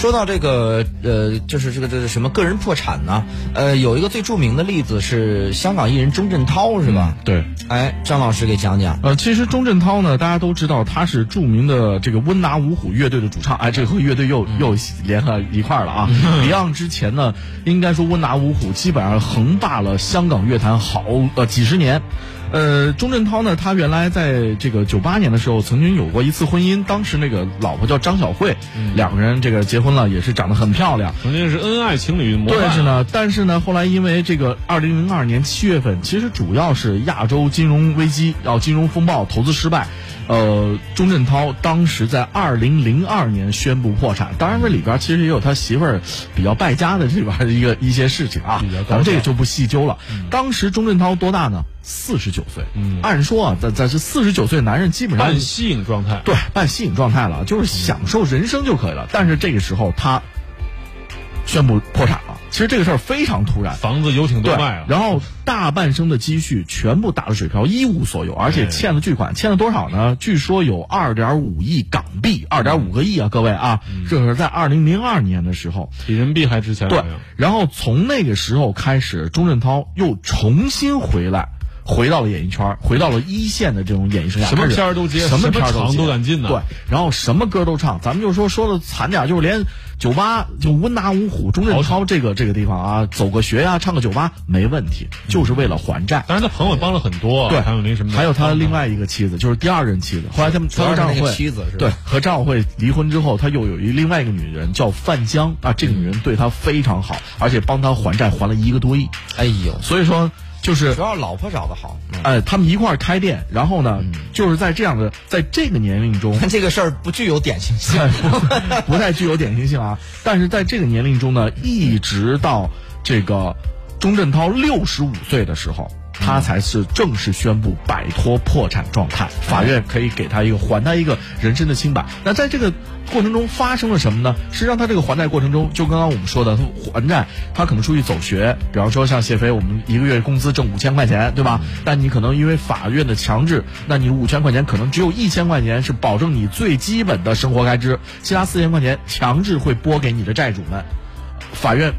说到这个呃，就是这个这个什么个人破产呢？呃，有一个最著名的例子是香港艺人钟镇涛，是吧？对。哎，张老师给讲讲。呃，其实钟镇涛呢，大家都知道他是著名的这个温拿五虎乐队的主唱。哎，这和乐队又又联合一块儿了啊！Beyond 之前呢，应该说温拿五虎基本上横霸了香港乐坛好呃几十年。呃，钟镇涛呢，他原来在这个九八年的时候曾经有过一次婚姻，当时那个老婆叫张小慧，两个人这个结婚了，也是长得很漂亮，曾经是恩爱情侣模范。是呢，但是呢，后来因为这个二零零二年七月份，其实主要是亚洲金融危机，然后金融风暴，投资失败。呃，钟镇涛当时在二零零二年宣布破产，当然这里边其实也有他媳妇儿比较败家的这边的一个一些事情啊，咱们这个就不细究了。当时钟镇涛多大呢？四十九岁。嗯，按说啊，在在这四十九岁男人基本上半吸引状态，对，半吸引状态了，就是享受人生就可以了。但是这个时候他宣布破产了。其实这个事儿非常突然，房子游艇都卖了，然后大半生的积蓄全部打了水漂，一无所有，而且欠了巨款，欠了多少呢？据说有二点五亿港币，二点五个亿啊，各位啊，这是在二零零二年的时候，比人民币还值钱。对，然后从那个时候开始，钟镇涛又重新回来。回到了演艺圈，回到了一线的这种演艺生涯，什么片儿都接，什么片儿都敢进呢。对，然后什么歌都唱。咱们就说说的惨点，就是连酒吧就温拿五虎钟镇涛这个这个地方啊，走个学呀，唱个酒吧没问题，就是为了还债。当然，他朋友帮了很多，对，还有那什么，还有他另外一个妻子，就是第二任妻子。后来他们和张小慧妻子是对和张小慧离婚之后，他又有一另外一个女人叫范江啊，这个女人对他非常好，而且帮他还债还了一个多亿。哎呦，所以说。就是主要老婆找的好，哎，他们一块儿开店，然后呢，就是在这样的，在这个年龄中，这个事儿不具有典型性，不太具有典型性啊。但是在这个年龄中呢，一直到这个钟镇涛六十五岁的时候。他才是正式宣布摆脱破产状态，法院可以给他一个还他一个人身的清白。那在这个过程中发生了什么呢？实际上，他这个还债过程中，就刚刚我们说的，他还债，他可能出去走学，比方说像谢飞，我们一个月工资挣五千块钱，对吧？但你可能因为法院的强制，那你五千块钱可能只有一千块钱是保证你最基本的生活开支，其他四千块钱强制会拨给你的债主们，法院。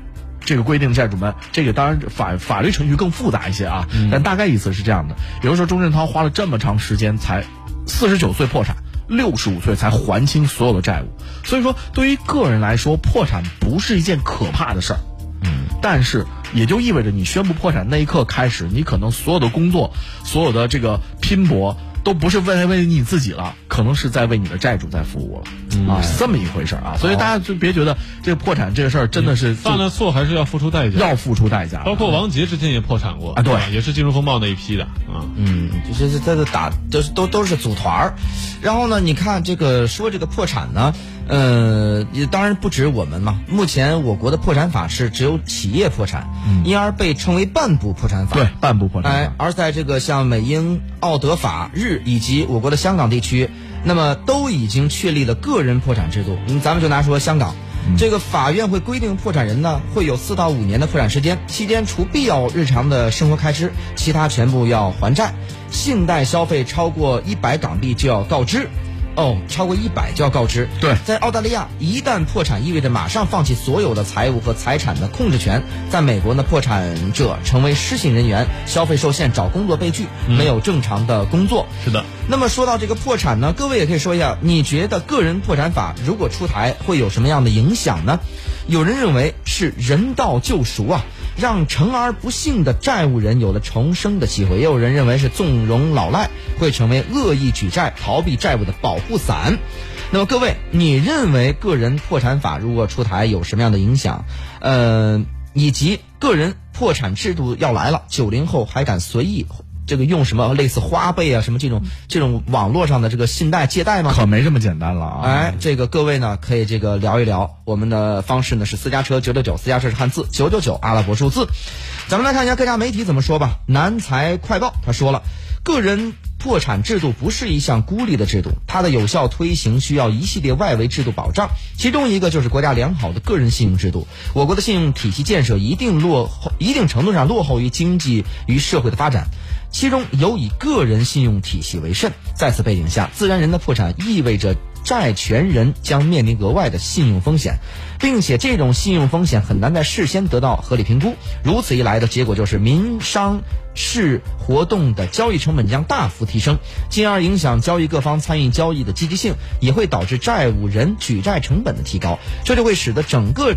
这个规定债主们，这个当然法法律程序更复杂一些啊，但大概意思是这样的。比如说钟镇涛花了这么长时间才四十九岁破产，六十五岁才还清所有的债务，所以说对于个人来说，破产不是一件可怕的事儿。嗯，但是也就意味着你宣布破产那一刻开始，你可能所有的工作，所有的这个拼搏。都不是为为你自己了，可能是在为你的债主在服务了，啊，是这么一回事啊，所以大家就别觉得这个破产这个事儿真的是犯了错还是要付出代价，要付出代价。包括王杰之前也破产过啊，对，也是金融风暴那一批的啊，嗯，就是在这打，都是都都是组团儿，然后呢，你看这个说这个破产呢。呃，也当然不止我们嘛。目前我国的破产法是只有企业破产，因而被称为半部破产法。对，半部破产。哎，而在这个像美英、澳德法日以及我国的香港地区，那么都已经确立了个人破产制度。嗯，咱们就拿说香港，这个法院会规定破产人呢会有四到五年的破产时间，期间除必要日常的生活开支，其他全部要还债，信贷消费超过一百港币就要告知。哦，超过一百就要告知。对，在澳大利亚，一旦破产，意味着马上放弃所有的财务和财产的控制权。在美国呢，破产者成为失信人员，消费受限，找工作被拒，没有正常的工作。是的。那么说到这个破产呢，各位也可以说一下，你觉得个人破产法如果出台会有什么样的影响呢？有人认为是人道救赎啊。让成而不幸的债务人有了重生的机会，也有人认为是纵容老赖会成为恶意举债、逃避债务的保护伞。那么各位，你认为个人破产法如果出台有什么样的影响？呃，以及个人破产制度要来了，九零后还敢随意？这个用什么类似花呗啊，什么这种这种网络上的这个信贷借贷吗？可没这么简单了啊！哎，这个各位呢可以这个聊一聊。我们的方式呢是私家车九九九，私家车是汉字九九九阿拉伯数字。咱们来看一下各家媒体怎么说吧。南财快报他说了，个人破产制度不是一项孤立的制度，它的有效推行需要一系列外围制度保障，其中一个就是国家良好的个人信用制度。我国的信用体系建设一定落后，一定程度上落后于经济与社会的发展。其中尤以个人信用体系为甚，在此背景下，自然人的破产意味着债权人将面临额外的信用风险，并且这种信用风险很难在事先得到合理评估。如此一来的结果就是民商事活动的交易成本将大幅提升，进而影响交易各方参与交易的积极性，也会导致债务人举债成本的提高，这就会使得整个。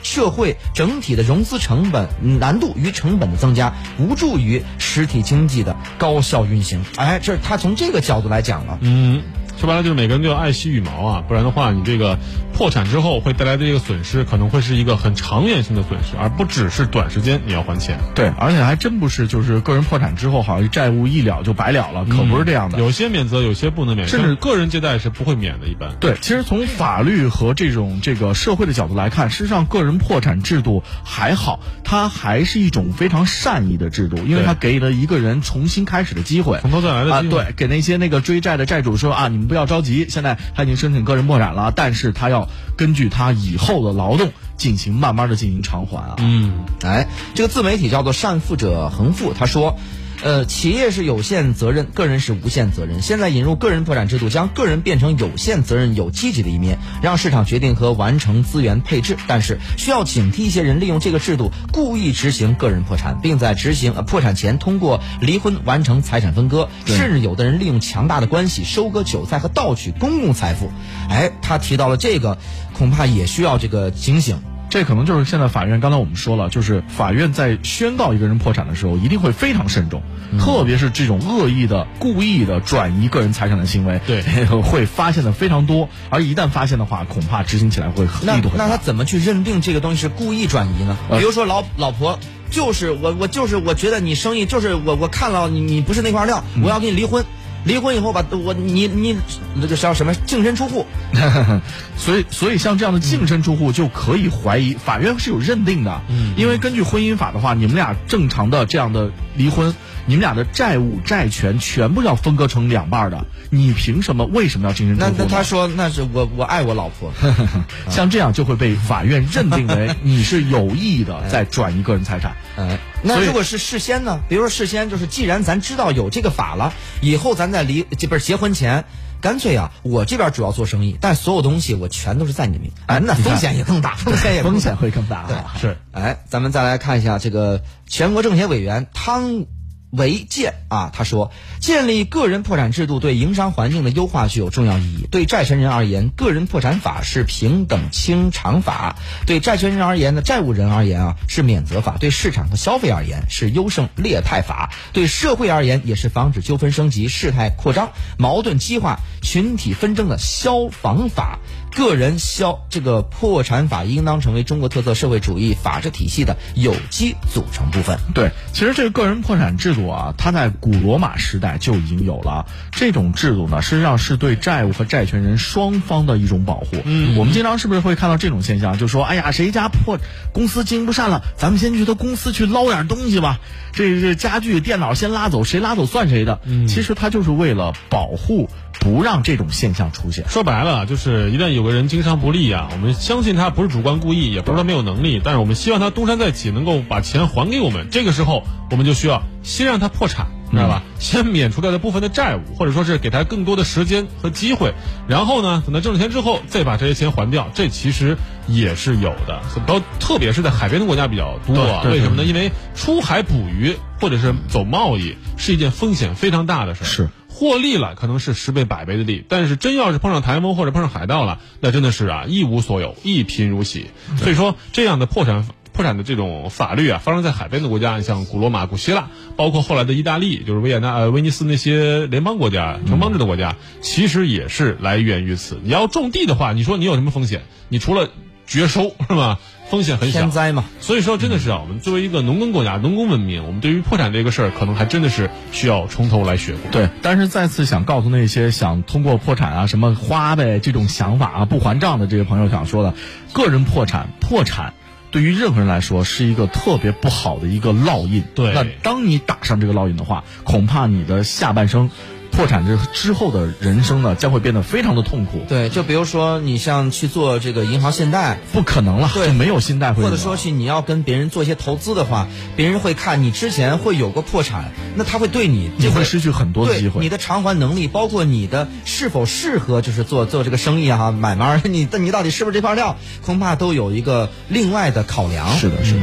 社会整体的融资成本难度与成本的增加，无助于实体经济的高效运行。哎，这他从这个角度来讲了。嗯，说白了就是每个人都要爱惜羽毛啊，不然的话，你这个破产之后会带来的这个损失，可能会是一个很长远性的损失，而不只是短时间你要还钱。对，而且还真不是就是个人破产之后，好像债务一了就白了了，可不是这样的。有些免责，有些不能免，甚至个人借贷是不会免的，一般。对，其实从法律和这种这个社会的角度来看，事实上个人破产制度还好，它还是一种非常善意的制度，因为它给了一个人重新开始的机会，从头再来的啊。对，给那些那个追债的债主说啊，你们不要着急，现在他已经申请个人破产了，但是他要根据他以后的劳动进行慢慢的进行偿还啊。嗯，哎，这个自媒体叫做善富者恒富，他说。呃，企业是有限责任，个人是无限责任。现在引入个人破产制度，将个人变成有限责任有积极的一面，让市场决定和完成资源配置。但是需要警惕一些人利用这个制度故意执行个人破产，并在执行呃破产前通过离婚完成财产分割，甚至有的人利用强大的关系收割韭菜和盗取公共财富。哎，他提到了这个，恐怕也需要这个警醒。这可能就是现在法院刚才我们说了，就是法院在宣告一个人破产的时候，一定会非常慎重，特别是这种恶意的、故意的转移个人财产的行为，对，会发现的非常多。而一旦发现的话，恐怕执行起来会力度很大。那他怎么去认定这个东西是故意转移呢？比如说老老婆就是我，我就是我觉得你生意就是我，我看了你你不是那块料，我要跟你离婚。离婚以后吧，我你你那个叫什么净身出户，所以所以像这样的净身出户就可以怀疑，法院是有认定的，因为根据婚姻法的话，你们俩正常的这样的离婚，你们俩的债务债权全部要分割成两半的，你凭什么为什么要精神出户？那那他说那是我我爱我老婆，像这样就会被法院认定为 你是有意的在转移个人财产。哎，那如果是事先呢？比如说事先就是，既然咱知道有这个法了，以后咱在离这不是结婚前，干脆啊，我这边主要做生意，但所有东西我全都是在你的名，哎，那 风险也更大，风险也风险会更大。对，是。哎，咱们再来看一下这个全国政协委员汤。违建啊，他说，建立个人破产制度对营商环境的优化具有重要意义。对债权人而言，个人破产法是平等清偿法；对债权人而言呢，债务人而言啊是免责法；对市场和消费而言是优胜劣汰法；对社会而言也是防止纠纷升级、事态扩张、矛盾激化、群体纷争的消防法。个人消这个破产法应当成为中国特色社会主义法治体系的有机组成部分。对，其实这个个人破产制度啊，它在古罗马时代就已经有了。这种制度呢，实际上是对债务和债权人双方的一种保护。嗯，我们经常是不是会看到这种现象？就说，哎呀，谁家破公司经营不善了，咱们先去他公司去捞点东西吧。这这家具、电脑先拉走，谁拉走算谁的。嗯，其实他就是为了保护。不让这种现象出现。说白了，就是一旦有个人经商不利啊，我们相信他不是主观故意，也不是他没有能力，但是我们希望他东山再起，能够把钱还给我们。这个时候，我们就需要先让他破产，知道吧？先免除掉他部分的债务，或者说是给他更多的时间和机会。然后呢，等他挣了钱之后，再把这些钱还掉。这其实也是有的，都特别是在海边的国家比较多。啊为什么呢？因为出海捕鱼或者是走贸易是一件风险非常大的事儿。是。获利了可能是十倍百倍的利，但是真要是碰上台风或者碰上海盗了，那真的是啊一无所有，一贫如洗。所以说这样的破产破产的这种法律啊，发生在海边的国家，像古罗马、古希腊，包括后来的意大利，就是维也纳、呃威尼斯那些联邦国家、城邦制的国家，其实也是来源于此。你要种地的话，你说你有什么风险？你除了绝收 是吧？风险很小，天灾嘛。所以说，真的是啊，我们作为一个农耕国家、农耕文明，我们对于破产这个事儿，可能还真的是需要从头来学过。对，但是再次想告诉那些想通过破产啊、什么花呗这种想法啊、不还账的这些朋友，想说的，个人破产、破产，对于任何人来说是一个特别不好的一个烙印。对，那当你打上这个烙印的话，恐怕你的下半生。破产之之后的人生呢，将会变得非常的痛苦。对，就比如说你像去做这个银行信贷，不可能了，对就没有信贷会。或者说去你要跟别人做一些投资的话，别人会看你之前会有过破产，那他会对你你会失去很多的机会。你的偿还能力，包括你的是否适合就是做做这个生意哈、买卖儿，你的你到底是不是这块料，恐怕都有一个另外的考量。是的，是的。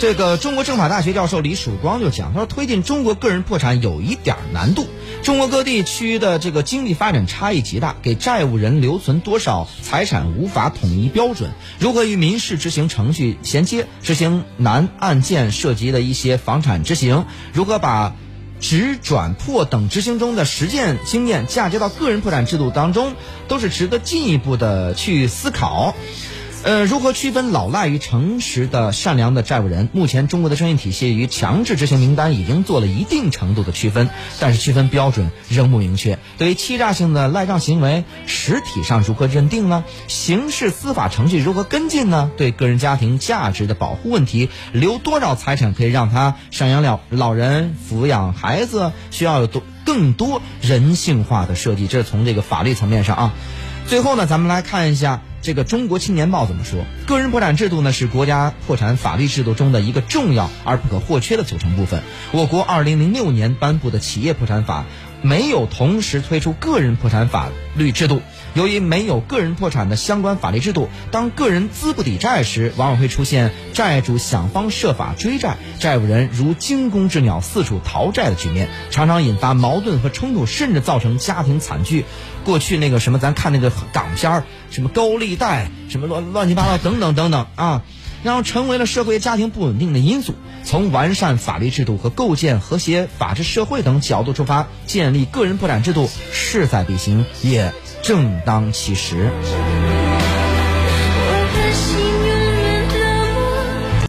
这个中国政法大学教授李曙光就讲，他说推进中国个人破产有一点难度。中国各地区的这个经济发展差异极大，给债务人留存多少财产无法统一标准。如何与民事执行程序衔接，执行难案件涉及的一些房产执行，如何把直转破等执行中的实践经验嫁接到个人破产制度当中，都是值得进一步的去思考。呃，如何区分老赖与诚实的善良的债务人？目前中国的征信体系与强制执行名单已经做了一定程度的区分，但是区分标准仍不明确。对于欺诈性的赖账行为，实体上如何认定呢？刑事司法程序如何跟进呢？对个人家庭价值的保护问题，留多少财产可以让他赡养老老人、抚养孩子，需要有多更多人性化的设计。这是从这个法律层面上啊。最后呢，咱们来看一下这个《中国青年报》怎么说。个人破产制度呢，是国家破产法律制度中的一个重要而不可或缺的组成部分。我国2006年颁布的企业破产法没有同时推出个人破产法律制度。由于没有个人破产的相关法律制度，当个人资不抵债时，往往会出现债主想方设法追债，债务人如惊弓之鸟四处逃债的局面，常常引发矛盾和冲突，甚至造成家庭惨剧。过去那个什么，咱看那个港片儿，什么高利贷，什么乱乱七八糟等等等等啊，然后成为了社会家庭不稳定的因素。从完善法律制度和构建和谐法治社会等角度出发，建立个人破产制度势在必行，也正当其时。